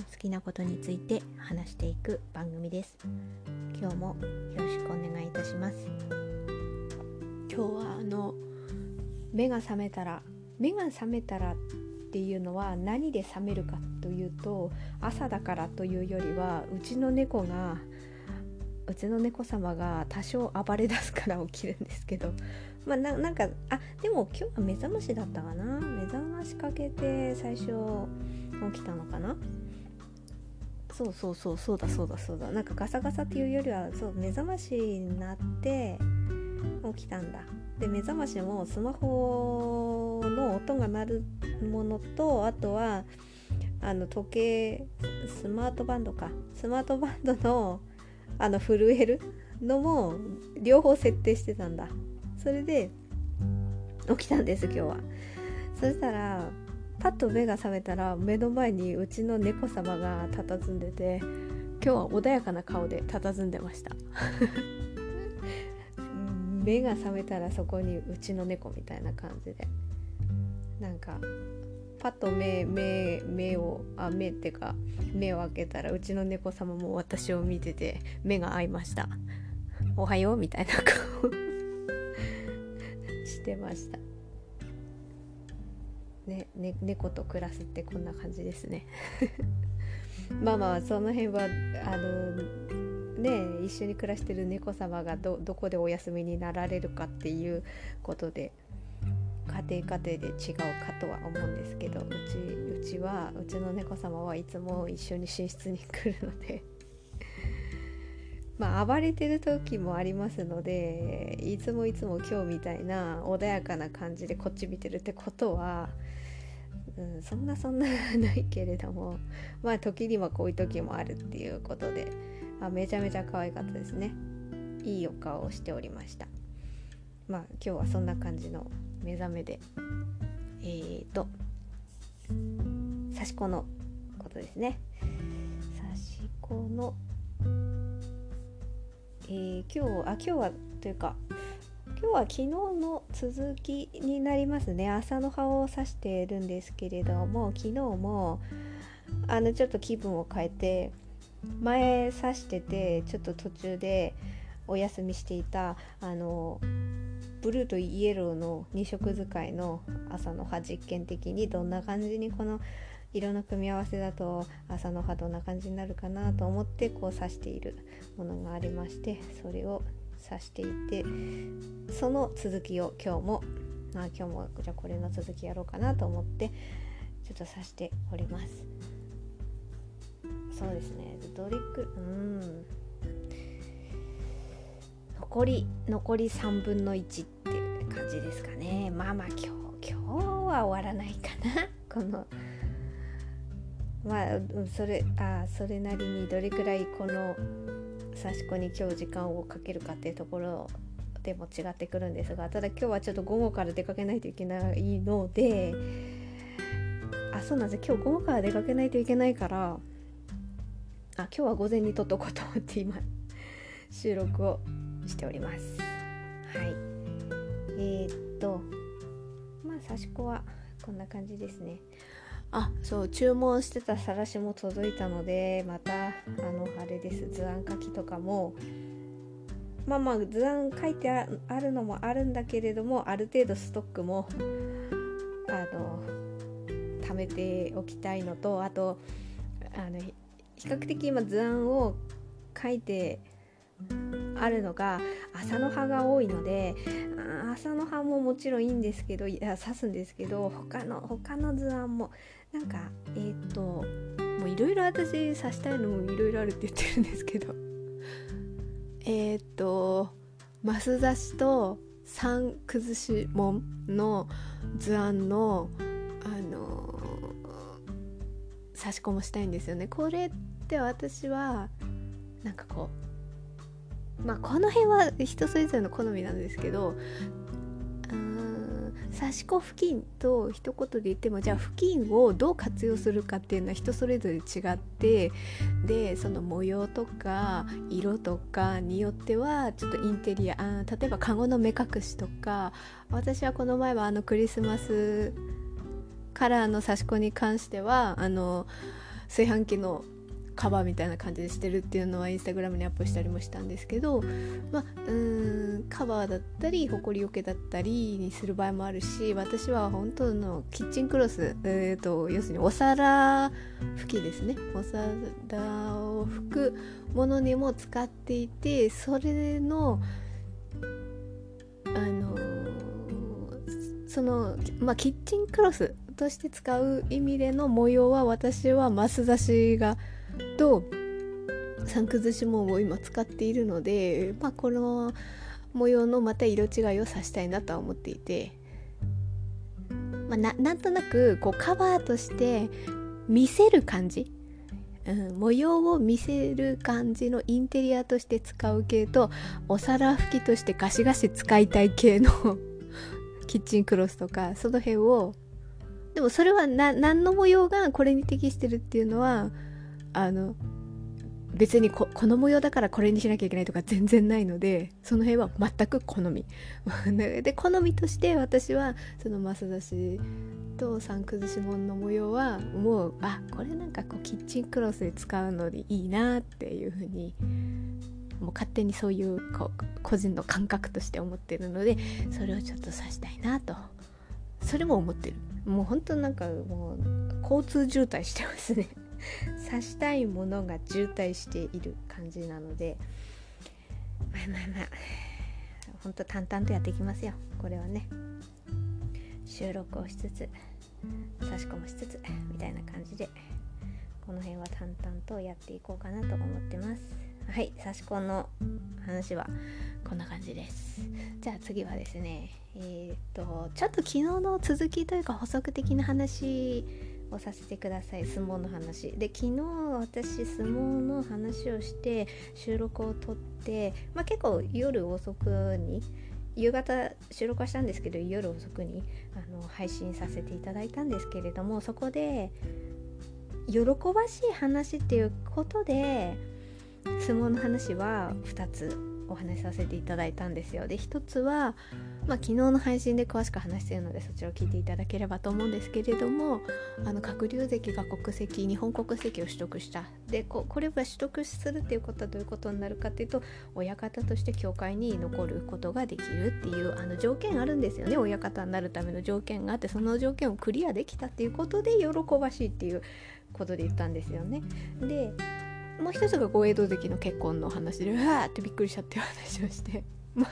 好きなことについて話していく番組です。今日もよろしくお願いいたします。今日はあの目が覚めたら目が覚めたらっていうのは何で覚めるかというと朝だからというよりはうちの猫がうちの猫様が多少暴れ出すから起きるんですけどまあなんかあでも今日は目覚ましだったかな。目覚ましかけて最初起きたのかな。そうそうそうそうだそうだそうだ。なんかガサガサっていうよりはそう目覚ましになって起きたんだ。で目覚ましもスマホの音が鳴るものとあとはあの時計スマートバンドか。スマートバンドのあの震えるのも両方設定してたんだ。それで起きたんです今日は。そしたらパッと目が覚めたら目の前にうちの猫様が佇んでて今日は穏やかな顔で佇んでました。目が覚めたらそこにうちの猫みたいな感じで。なんかパッと目目目をあ目ってか目を開けたらうちの猫様も私を見てて目が合いましたおはようみたいな顔。してましたねね猫と暮らすってこんな感じですね。まあまあその辺はあのね一緒に暮らしてる猫様がどどこでお休みになられるかっていうことで家庭家庭で違うかとは思うんですけどうちうちはうちの猫様はいつも一緒に寝室に来るので まあ暴れてる時もありますのでいつもいつも今日みたいな穏やかな感じでこっち見てるってことは、うん、そんなそんな ないけれどもまあ時にはこういう時もあるっていうことであめちゃめちゃ可愛かったですね。いいお顔をしておりました。まあ今日はそんな感じの目覚めでえーと刺し子のことですね。刺し子のえー、今日あ今日はというか今日は昨日の続きになりますね。朝の葉を刺しているんですけれども昨日もあのちょっと気分を変えて前刺しててちょっと途中でお休みしていたあのブルーとイエローの2色使いの朝の葉実験的にどんな感じにこの色の組み合わせだと朝の葉どんな感じになるかなと思ってこう刺しているものがありましてそれを刺していてその続きを今日もあ今日もじゃあこれの続きやろうかなと思ってちょっと刺しております。そうですね。ドリックうん。残り残り3分の1って感じですかね。まあまあ今日今日は終わらないかな。このまあそれあそれなりにどれくらいこの刺し子に今日時間をかけるかっていうところでも違ってくるんですがただ今日はちょっと午後から出かけないといけないのであそうなんです。今日午後から出かけないといけないからあ今日は午前に撮っとこうと思って今収録をしております。はい。えー、っとまあ刺し子はこんな感じですね。あそう注文してたさらしも届いたのでまたあのあれです。図案書きとかもまあまあ図案書いてあるのもあるんだけれどもある程度ストックもあの貯めておきたいのとあとあの比較的今図案を書いてあるのが朝の葉が多いので朝の葉ももちろんいいんですけどいや刺すんですけど他の他の図案もなんかえっ、ともういろいろ私刺したいのもいろいろあるって言ってるんですけど。えっ、とマス刺しと三崩し門の図案のあのー、刺し子もしたいんですよね。これって私はなんかこうまあこの辺は人それぞれの好みなんですけど刺し子付近と一言で言ってもじゃあ付近をどう活用するかっていうのは人それぞれ違ってでその模様とか色とかによってはちょっとインテリアあ例えばカゴの目隠しとか私はこの前はあのクリスマスカラーの刺し子に関してはあの炊飯器のカバーみたいな感じでしてるっていうのはインスタグラムにアップしたりもしたんですけど、まあ、うんカバーだったりほこりよけだったりにする場合もあるし私は本当のキッチンクロス、えーと、要するにお皿拭きですね。お皿を拭くものにも使っていてそれのあのその、まあ、キッチンクロスとして使う意味での模様は私はマス刺しがと三崩し紋を今使っているので、まあ、この模様のまた色違いをさしたいなとは思っていて、まあ、ななんとなくこうカバーとして見せる感じ、うん、模様を見せる感じのインテリアとして使う系とお皿拭きとしてガシガシ使いたい系の キッチンクロスとかその辺をでもそれは何の模様がこれに適してるっていうのはあの別にこの模様だからこれにしなきゃいけないとか 全然ないのでその辺は全く好み。で好みとして私はそのマス出しと三崩し紋の模様はもうあこれなんかこうキッチンクロスで使うのでいいなっていうふうにもう勝手にそういうこう個人の感覚として思ってるのでそれをちょっと指したいなとそれも思ってる。もう本当なんかもう交通渋滞してますね。刺したいものが渋滞している感じなのでまあまあまあほんと淡々とやっていきますよ。これはね。収録をしつつ差し込もしつつみたいな感じでこの辺は淡々とやっていこうかなと思ってます。はい差し込の話はこんな感じです。じゃあ次はですねえー、っとちょっと昨日の続きというか補足的な話をさせてください。相撲の話。で昨日私相撲の話をして収録を撮って、まあ、結構夜遅くに夕方収録はしたんですけど夜遅くにあの配信させていただいたんですけれどもそこで喜ばしい話っていうことで相撲の話は2つお話しさせていただいたんですよ。で一つは、まあ、昨日の配信で詳しく話しているのでそちらを聞いていただければと思うんですけれどもあの鶴竜関が国籍日本国籍を取得した。でここれは取得するっていうことはどういうことになるかっていうと親方として教会に残ることができるっていうあの条件あるんですよね。親方になるための条件があってその条件をクリアできたっていうことで喜ばしいっていうことで言ったんですよね。でもう一つがご江戸関の結婚の話でうわーってびっくりしちゃって 話をして。まあ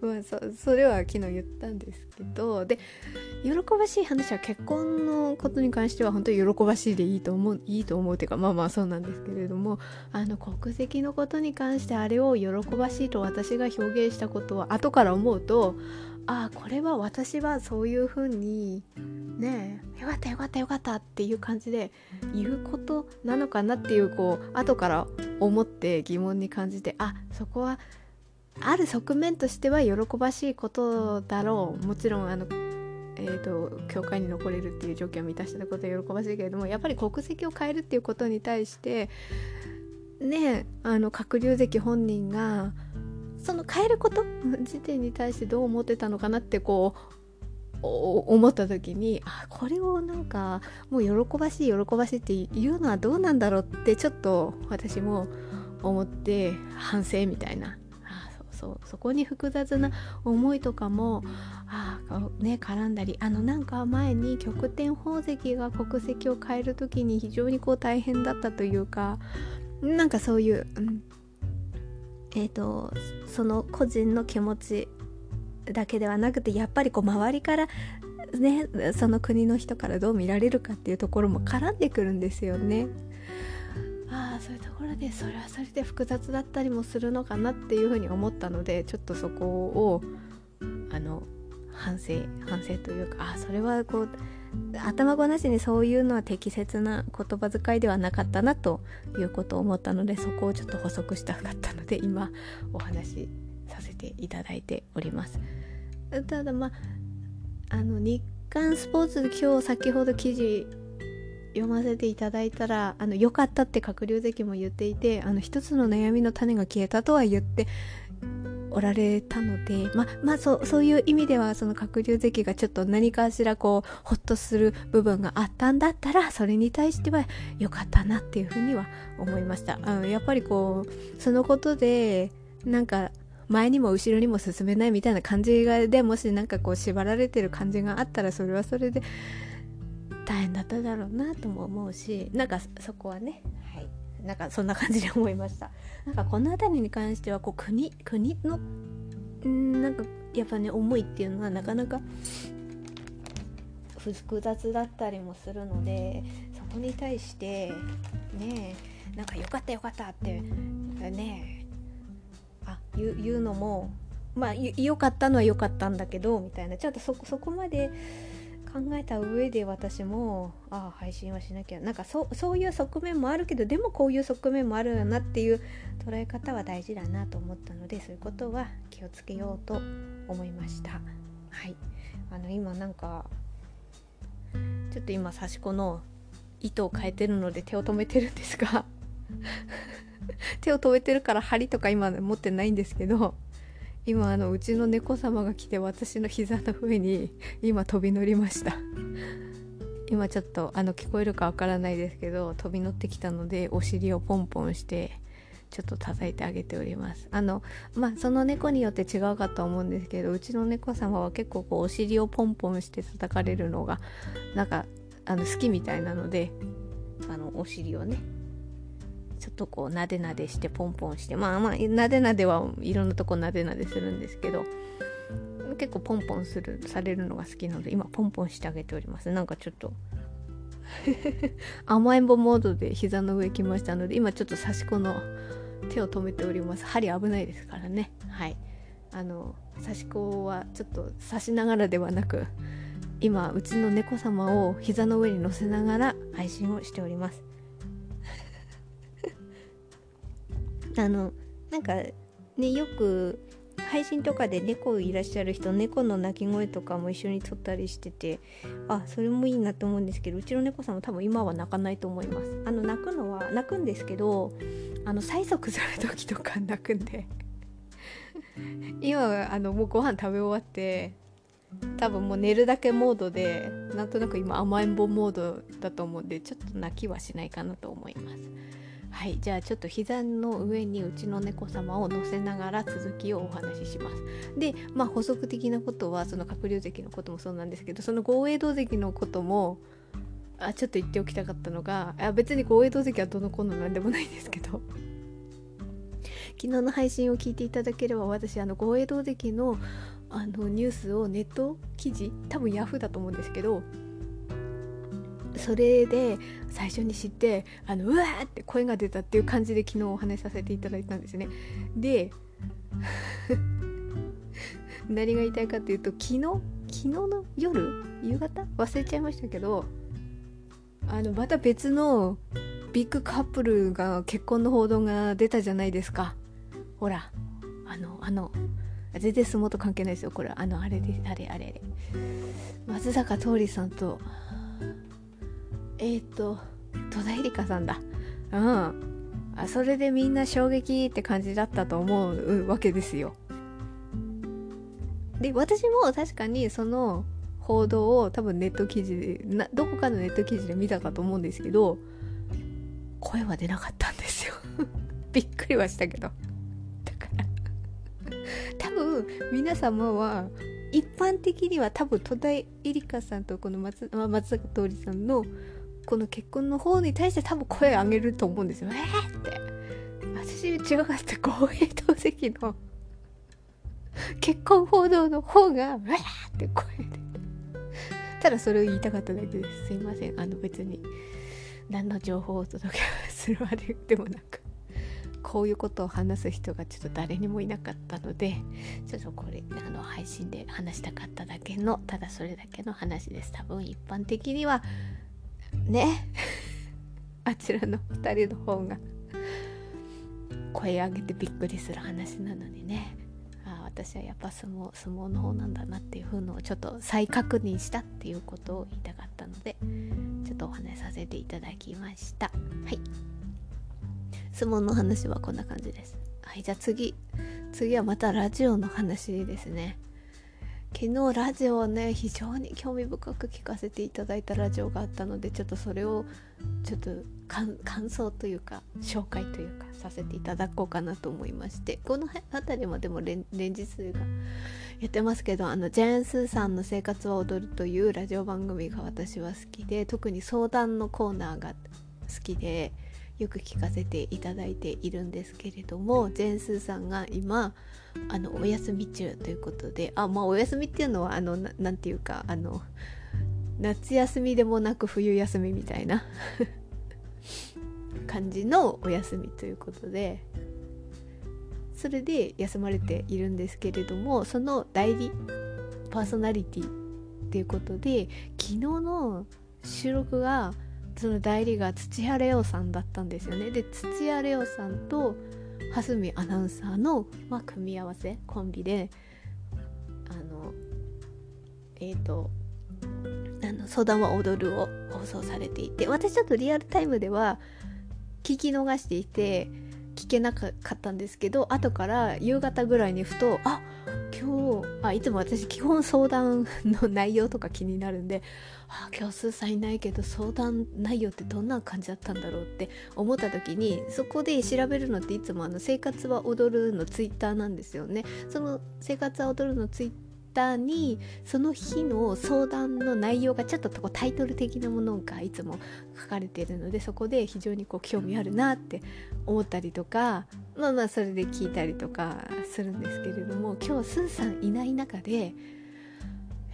まあそそれは昨日言ったんですけどで喜ばしい話は結婚のことに関しては本当に喜ばしいでいいと思ういいと思うっていうかまあまあそうなんですけれどもあの国籍のことに関してあれを喜ばしいと私が表現したことは後から思うとああこれは私はそういうふうにねえよかったよかったよかったっていう感じで言うことなのかなっていうこう後から思って疑問に感じてあそこはある側面としては喜ばしいことだろう。もちろんあのえーと、教会に残れるっていう条件を満たしたことは喜ばしいけれどもやっぱり国籍を変えるっていうことに対してねあの閣僚関本人がその変えること時点に対してどう思ってたのかなってこう思った時にあこれをなんかもう喜ばしい喜ばしいって言うのはどうなんだろうってちょっと私も思って反省みたいな。そうそこに複雑な思いとかもあね絡んだりあのなんか前に極天宝石が国籍を変える時に非常にこう大変だったというかなんかそういう、うんえーと、その個人の気持ちだけではなくてやっぱりこう周りからねその国の人からどう見られるかっていうところも絡んでくるんですよね。ああそういうところでそれはそれで複雑だったりもするのかなっていうふうに思ったのでちょっとそこをあの反省反省というかああそれはこう頭ごなしにそういうのは適切な言葉遣いではなかったなということを思ったのでそこをちょっと補足したかったので今お話しさせていただいております。ただまああの日刊スポーツ今日先ほど記事読ませていただいたらあの良かったって鶴竜関も言っていてあの一つの悩みの種が消えたとは言っておられたのでままあそそういう意味ではその鶴竜関がちょっと何かしらこうホッとする部分があったんだったらそれに対しては良かったなっていうふうには思いました。あのやっぱりこうそのことでなんか前にも後ろにも進めないみたいな感じがでもしなんかこう縛られてる感じがあったらそれはそれで大変だっただろうなとも思うしなんかそこはね。はい。なんかそんな感じで思いました。なんかこの辺りに関してはこう国国のんなんかやっぱね思いっていうのはなかなか複雑だったりもするのでそこに対してねなんかよかったよかったってねあ言う言うのもまあ良かったのは良かったんだけどみたいな。ちょっとそそこまで考えた上で私もああ配信はしなきゃなんかそそういう側面もあるけどでもこういう側面もあるよなっていう捉え方は大事だなと思ったのでそういうことは気をつけようと思いました。はい。あの今なんかちょっと今刺し子の糸を変えてるので手を止めてるんですが手を止めてるから針とか今持ってないんですけど今あのうちの猫様が来て私の膝の上に 今飛び乗りました。今ちょっとあの聞こえるかわからないですけど飛び乗ってきたのでお尻をポンポンしてちょっと叩いてあげております。あのまあその猫によって違うかと思うんですけどうちの猫様は結構こうお尻をポンポンして叩かれるのがなんかあの好きみたいなのであのお尻をねちょっとこうなでなでしてポンポンしてまあまあなでなではいろんなとこなでなでするんですけど結構ポンポンするされるのが好きなので今ポンポンしてあげております。なんかちょっと 甘えん坊モードで膝の上来ましたので今ちょっと刺し子の手を止めております。針危ないですからね。はい。あの刺し子はちょっと刺しながらではなく今うちの猫様を膝の上に乗せながら配信をしておりますあのなんかねよく配信とかで猫いらっしゃる人猫の鳴き声とかも一緒に撮ったりしててあそれもいいなと思うんですけどうちの猫さんも多分今は泣かないと思います。あの泣くのは泣くんですけどあの催促する時とか泣くんで。今あのもうご飯食べ終わって多分もう寝るだけモードでなんとなく今甘えん坊モードだと思うんでちょっと泣きはしないかなと思います。はいじゃあちょっと膝の上にうちの猫様を乗せながら続きをお話しします。でまあ補足的なことはその鶴竜関のこともそうなんですけどその豪栄道関のこともあちょっと言っておきたかったのがあ別に豪栄道関はどの子のなんでもないんですけど。昨日の配信を聞いていただければ私あの豪栄道関のあのニュースをネット記事多分ヤフーだと思うんですけどそれで最初に知ってあのうわーって声が出たっていう感じで昨日お話しさせていただいたんですね。で 何が言いたいかっていうと昨日昨日の夜夕方？忘れちゃいましたけどあのまた別のビッグカップルが結婚の報道が出たじゃないですか。ほらあのあの全然相撲と関係ないですよ。これあのあれであれあれあれ。松坂桃李さんとえっ、ー、と戸田恵梨香さんだ。うん。あそれでみんな衝撃って感じだったと思うわけですよ。で私も確かにその報道を多分ネット記事でなどこかのネット記事で見たかと思うんですけど声は出なかったんですよ。びっくりはしたけど。だから多分皆様は一般的には多分戸田恵梨香さんとこの松松坂桃李さんのこの結婚の方に対して多分声上げると思うんですよ。えー、って私違かった公平同席の結婚報道の方が「わー!」って声でただそれを言いたかっただけですすいませんあの別に何の情報をお届けするわけでもなくこういうことを話す人がちょっと誰にもいなかったのでちょっとこれあの配信で話したかっただけのただそれだけの話です多分一般的にはね。あちらの2人の方が声上げてびっくりする話なのにね。あ私はやっぱ相撲相撲の方なんだなっていう風のをちょっと再確認したっていうことを言いたかったのでちょっとお話しさせていただきました。はい。相撲の話はこんな感じです。はいじゃあ次。次はまたラジオの話ですね。昨日ラジオをね非常に興味深く聞かせていただいたラジオがあったのでちょっとそれをちょっと感想というか紹介というかさせていただこうかなと思いましてこの辺りもでも連日がやってますけどあのジェーン・スーさんの「生活は踊る」というラジオ番組が私は好きで特に相談のコーナーが好きでよく聞かせていただいているんですけれどもジェーンスーさんが今あのお休み中ということで。あまあお休みっていうのはあの何て言うかあの夏休みでもなく冬休みみたいな 感じのお休みということで。それで休まれているんですけれどもその代理パーソナリティっていうことで昨日の収録がその代理が土屋レオさんだったんですよね。で土屋レオさんと蓮見アナウンサーの、まあ、組み合わせコンビであのえっ、ー、とあの「相談は踊る」を放送されていて私ちょっとリアルタイムでは聞き逃していて聞けなかったんですけど後から夕方ぐらいにふとあ今日あいつも私基本相談の内容とか気になるんであ今日スーさんいないけど相談内容ってどんな感じだったんだろうって思った時にそこで調べるのっていつもあの「生活は踊る」のツイッターなんですよね。その「生活は踊る」のツイッターにその日の相談の内容がちょっとこタイトル的なものがいつも書かれているのでそこで非常にこう興味あるなって思ったりとかまあまあそれで聞いたりとかするんですけれども今日スーさんいない中で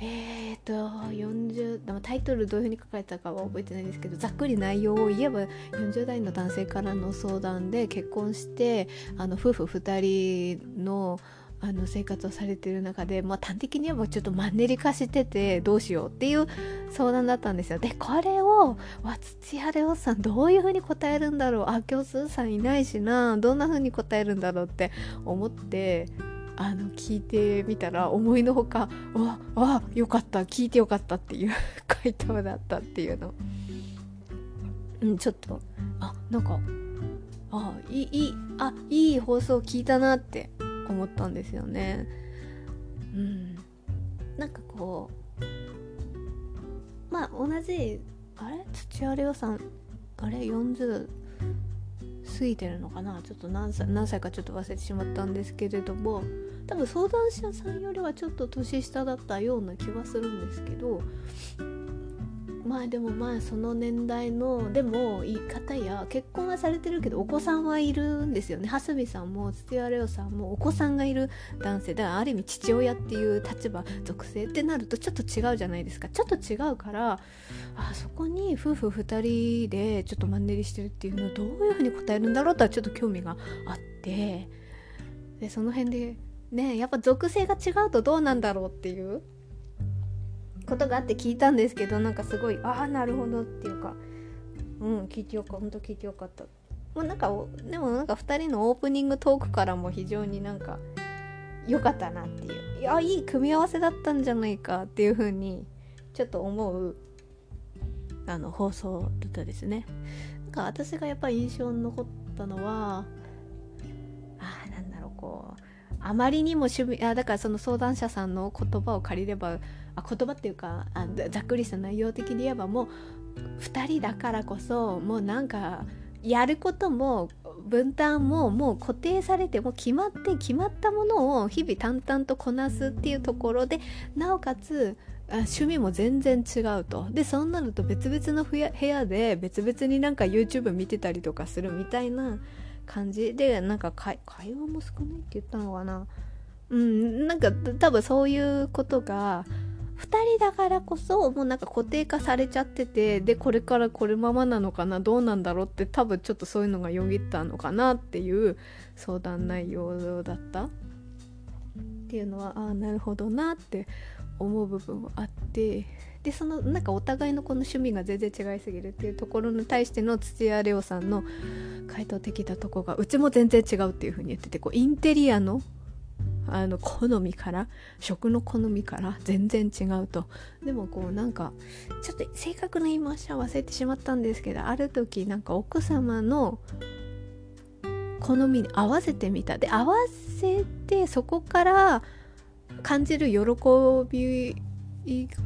えーと40タイトルどういうふうに書かれたかは覚えてないですけどざっくり内容を言えば40代の男性からの相談で結婚してあの夫婦2人のあの生活をされてる中で、まあ、端的に言えばちょっとマンネリ化しててどうしようっていう相談だったんですよ。でこれをわ土屋レオさんどういうふうに答えるんだろうあ今日スーさんいないしなどんなふうに答えるんだろうって思ってあの聞いてみたら思いのほかわあよかった聞いてよかったっていう 回答だったっていうの。うん、ちょっとあなんかあいいあいい放送聞いたなって思ったんですよね。うん、なんかこうまあ同じあれ？土屋レオさんあれ？40過ぎてるのかな？ちょっと何歳何歳かちょっと忘れてしまったんですけれども多分相談者さんよりはちょっと年下だったような気はするんですけどまあでもまあその年代のでも言い方や結婚はされてるけどお子さんはいるんですよね。蓮見さんも土屋レオさんもお子さんがいる男性。だからある意味父親っていう立場属性ってなるとちょっと違うじゃないですか。ちょっと違うからあそこに夫婦2人でちょっとマンネリしてるっていうのをどういうふうに答えるんだろうとはちょっと興味があって。でその辺でねやっぱ属性が違うとどうなんだろうっていう。ことがあって聞いたんですけどなんかすごいああなるほどっていうかうん聞いてよかった本当聞いてよかった。もうなんかでもなんか2人のオープニングトークからも非常になんか良かったなっていういやいい組み合わせだったんじゃないかっていう風にちょっと思う。あの放送だったですね。なんか私がやっぱ印象に残ったのはあなんだろうこうあまりにも趣味あだからその相談者さんの言葉を借りれば言葉っていうかあざっくりした内容的に言えばもう2人だからこそもうなんかやることも分担ももう固定されてもう決まって決まったものを日々淡々とこなすっていうところでなおかつ趣味も全然違うと。でそうなると別々の部屋で別々になんか YouTube 見てたりとかするみたいな感じ。でなんか会話も少ないって言ったのかな。うんなんか多分そういうことが2人だからこそもうなんか固定化されちゃっててでこれからこれままなのかなどうなんだろうって多分ちょっとそういうのがよぎったのかなっていう相談内容だった。っていうのはああなるほどなって思う部分もあってでそのなんかお互いのこの趣味が全然違いすぎるっていうところに対しての土屋レオさんの回答的なとこがうちも全然違うっていう風に言っててこうインテリアのあの好みから食の好みから全然違うとでもこうなんかちょっと正確な言い回しは忘れてしまったんですけどある時なんか奥様の好みに合わせてみたで合わせてそこから感じる喜び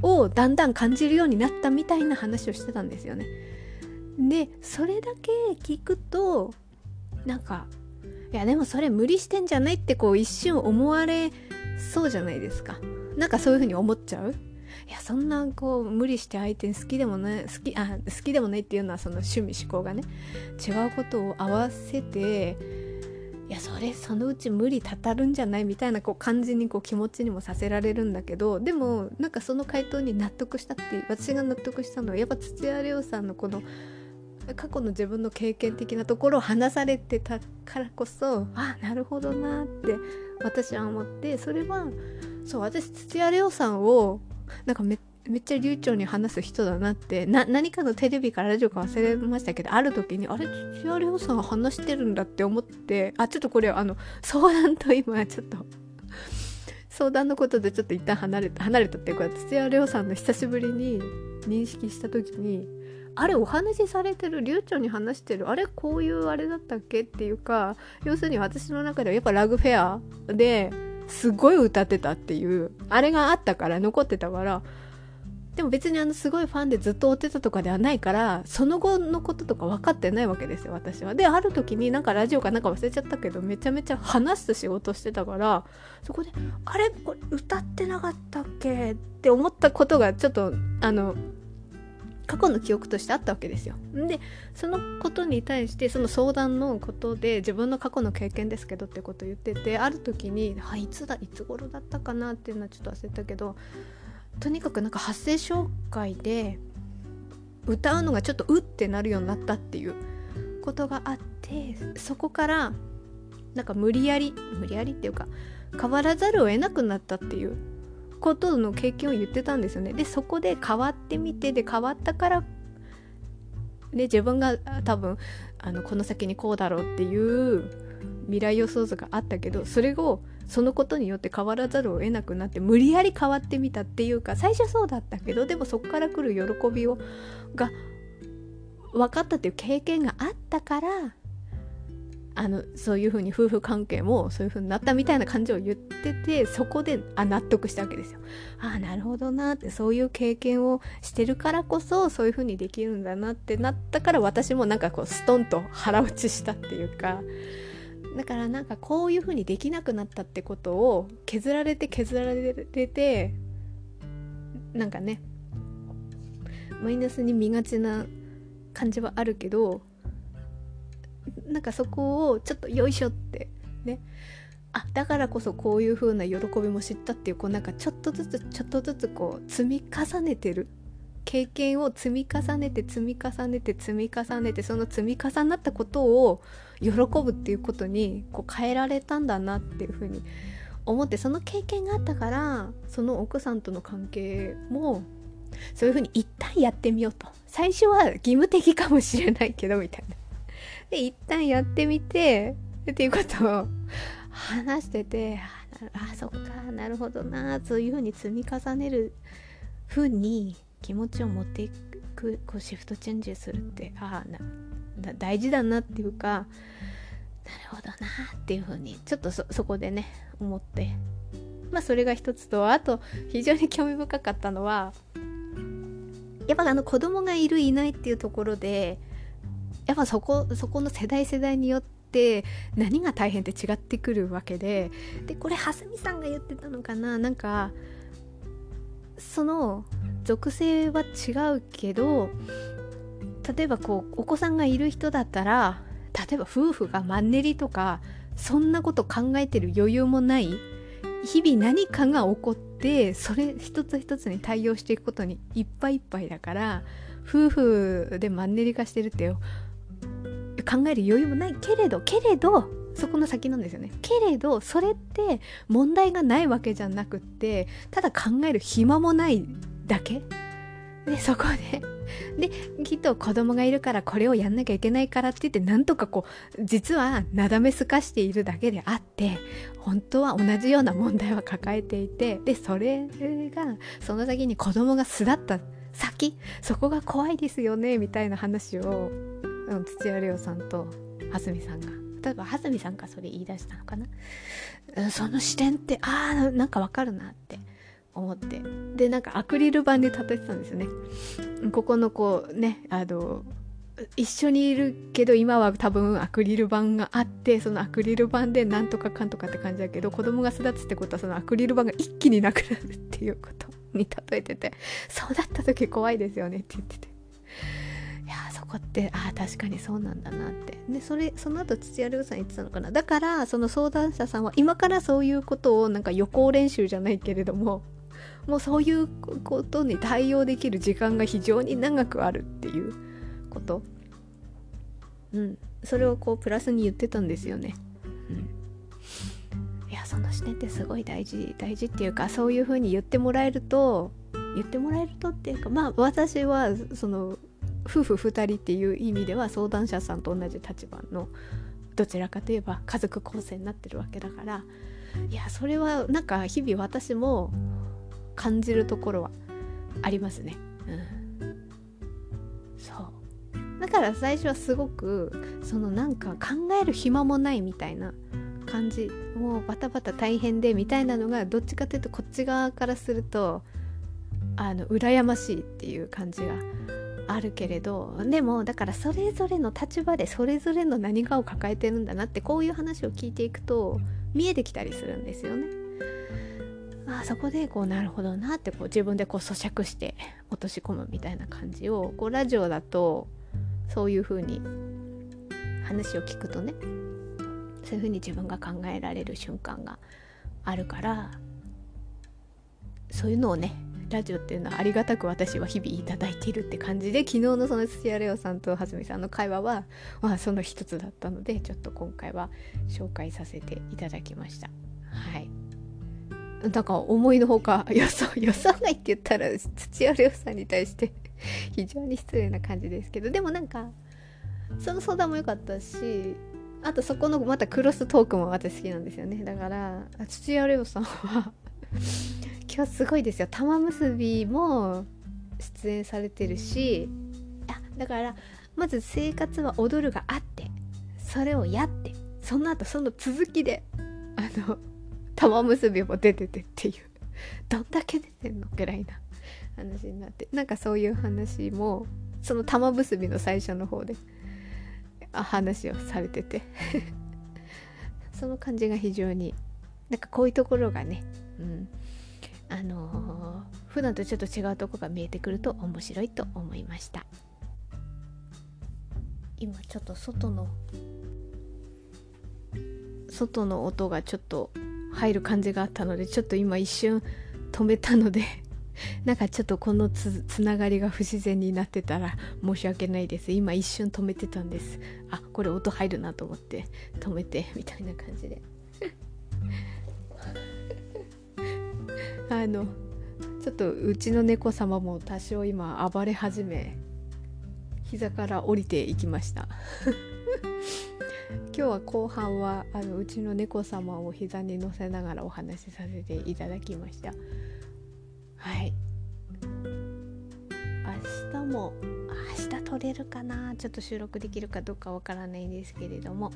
をだんだん感じるようになったみたいな話をしてたんですよね。でそれだけ聞くとなんかいやでもそれ無理してんじゃないってこう一瞬思われそうじゃないですか。なんかそういう風に思っちゃう？いやそんなこう無理して相手に好きでもない好きあ好きでもないっていうのはその趣味思考がね違うことを合わせていやそれそのうち無理たたるんじゃないみたいなこう感じにこう気持ちにもさせられるんだけどでもなんかその回答に納得したって私が納得したのはやっぱ土屋レオさんのこの過去の自分の経験的なところを話されてたからこそあなるほどなって私は思ってそれはそう私土屋レオさんをなんかめめっちゃ流暢に話す人だなってな何かのテレビかラジオか忘れましたけどある時にあれ？土屋レオさん話してるんだって思ってあちょっとこれあの相談と今ちょっと相談のことでちょっと一旦離れた離れたっていうか土屋レオさんの久しぶりに認識した時にあれお話しされてる流暢に話してるあれこういうあれだったっけっていうか要するに私の中ではやっぱラグフェアですごい歌ってたっていうあれがあったから残ってたからでも別にあのすごいファンでずっと追ってたとかではないからその後のこととか分かってないわけですよ私は。である時になんかラジオかなんか忘れちゃったけどめちゃめちゃ話す仕事してたからそこで「あれこれ歌ってなかったっけ?」って思ったことがちょっとあの過去の記憶としてあったわけですよ。でそのことに対してその相談のことで自分の過去の経験ですけどってことを言っててある時にあいつだいつ頃だったかなっていうのはちょっと忘れたけどとにかくなんか発声紹介で歌うのがちょっとうってなるようになったっていうことがあってそこからなんか無理やり無理やりっていうか変わらざるを得なくなったっていうことの経験を言ってたんですよね。でそこで変わってみてで変わったからで自分が多分あのこの先にこうだろうっていう未来予想図があったけどそれをそのことによって変わらざるを得なくなって無理やり変わってみたっていうか最初そうだったけどでもそこから来る喜びをが分かったっていう経験があったからあのそういう風に夫婦関係もそういう風になったみたいな感じを言っててそこであ納得したわけですよ。ああなるほどなってそういう経験をしてるからこそそういう風にできるんだなってなったから私もなんかこうストンと腹落ちしたっていうかだからなんかこういう風にできなくなったってことを削られて削られてなんかねマイナスに見がちな感じはあるけどなんかそこをちょっとよいしょってね。あだからこそこういう風な喜びも知ったっていうこうなんかちょっとずつちょっとずつこう積み重ねてる。経験を積み重ねて積み重ねて積み重ねてその積み重なったことを喜ぶっていうことにこう変えられたんだなっていうふうに思ってその経験があったからその奥さんとの関係もそういうふうに一旦やってみようと。最初は義務的かもしれないけどみたいな。で一旦やってみてっていうことを話しててああそっかなるほどなそういうふうに積み重ねるふうに気持ちを持っていくこうシフトチェンジするってああ大事だなっていうかなるほどなっていうふうにちょっとそこでね思って。まあそれが一つとあと非常に興味深かったのはやっぱあの子供がいるいないっていうところでやっぱそこそこの世代世代によって何が大変って違ってくるわけででこれ蓮見さんが言ってたのかな？なんかその属性は違うけど例えばこうお子さんがいる人だったら例えば夫婦がマンネリとかそんなこと考えてる余裕もない日々何かが起こってそれ一つ一つに対応していくことにいっぱいいっぱいだから夫婦でマンネリ化してるってよ考える余裕もないけれどけれどそこの先なんですよね。けれどそれって問題がないわけじゃなくってただ考える暇もないだけ。でそこで できっと子供がいるからこれをやんなきゃいけないからって言ってなんとかこう実はなだめすかしているだけであって本当は同じような問題は抱えていてでそれがその先に子供が巣立った先そこが怖いですよねみたいな話を土屋レオさんと蓮見さんが。例えば蓮見さんがそれ言い出したのかな。うんその視点ってああなんかわかるなって思って。でなんかアクリル板で例えてたんですよね。ここのこうねあの一緒にいるけど今は多分アクリル板があってそのアクリル板でなんとかかんとかって感じだけど子供が育つってことはそのアクリル板が一気になくなるっていうことに例えててそうだった時怖いですよねって言ってて。こってああ確かにそうなんだなって。でそれその後土屋亮さん言ってたのかな。だからその相談者さんは今からそういうことをなんか予行練習じゃないけれども もうそういうことに対応できる時間が非常に長くあるっていうこと。うん。それをこうプラスに言ってたんですよね。うん。いやその視点ってすごい大事大事っていうかそういうふうに言ってもらえると言ってもらえるとっていうかまあ私はその夫婦2人っていう意味では相談者さんと同じ立場のどちらかといえば家族構成になってるわけだからいやそれはなんか日々私も感じるところはありますね。うん、そうだから最初はすごくそのなんか考える暇もないみたいな感じもうバタバタ大変でみたいなのがどっちかというとこっち側からするとあの羨ましいっていう感じがあるけれどでもだからそれぞれの立場でそれぞれの何かを抱えてるんだなってこういう話を聞いていくと見えてきたりするんですよね。あそこでこうなるほどなってこう自分でこう咀嚼して落とし込むみたいな感じをこうラジオだとそういう風に話を聞くとねそういう風に自分が考えられる瞬間があるからそういうのをねラジオっていうのはありがたく私は日々いただいているって感じで昨日のその土屋レオさんと蓮見さんの会話は、まあ、その一つだったのでちょっと今回は紹介させていただきました。はいなんか思いのほか予想予想外って言ったら土屋レオさんに対して非常に失礼な感じですけどでもなんかその相談も良かったしあとそこのまたクロストークも私好きなんですよねだから土屋レオさんは今日すごいですよ。玉結びも出演されてるしあだからまず生活は踊るがあってそれをやってその後その続きであの玉結びも出ててっていうどんだけ出てんのぐらいな 話になってなんかそういう話もその玉結びの最初の方で話をされてて。その感じが非常になんかこういうところがね、うん、あのー、普段とちょっと違うとこが見えてくると面白いと思いました。今ちょっと外の外の音がちょっと入る感じがあったのでちょっと今一瞬止めたので なんかちょっとこのつつながりが不自然になってたら申し訳ないです。今一瞬止めてたんです。あこれ音入るなと思って止めてみたいな感じで。あのちょっとうちの猫様も多少今暴れ始め膝から降りていきました。今日は後半はあのうちの猫様を膝に乗せながらお話しさせていただきました。はい。明日も明日撮れるかな？ちょっと収録できるかどうかわからないんですけれども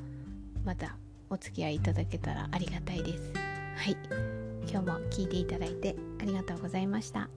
またお付き合いいただけたらありがたいです。はい。今日も聞いていただいてありがとうございました。